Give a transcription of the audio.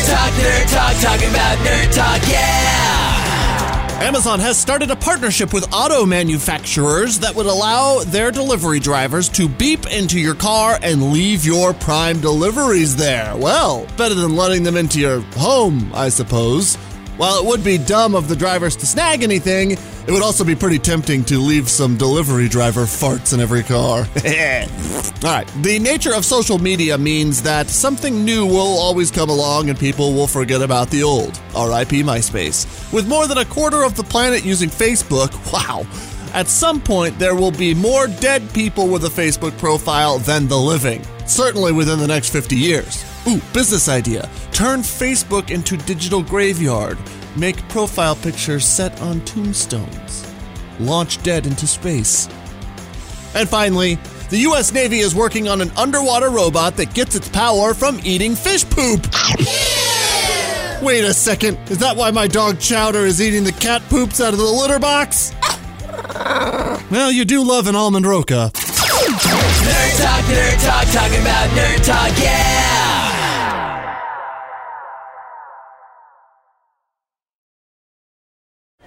Nerd Talk, Nerd Talk, talking about Nerd Talk, yeah! Amazon has started a partnership with auto manufacturers that would allow their delivery drivers to beep into your car and leave your prime deliveries there. Well, better than letting them into your home, I suppose. While it would be dumb of the drivers to snag anything, it would also be pretty tempting to leave some delivery driver farts in every car. All right, the nature of social media means that something new will always come along and people will forget about the old. RIP MySpace. With more than a quarter of the planet using Facebook, wow. At some point, there will be more dead people with a Facebook profile than the living. Certainly within the next 50 years. Ooh, business idea. Turn Facebook into digital graveyard. Make profile pictures set on tombstones. Launch dead into space. And finally, the US Navy is working on an underwater robot that gets its power from eating fish poop. Wait a second, is that why my dog Chowder is eating the cat poops out of the litter box? well, you do love an almond roca. Nerd Talk, Nerd Talk, talking about Nerd Talk, yeah!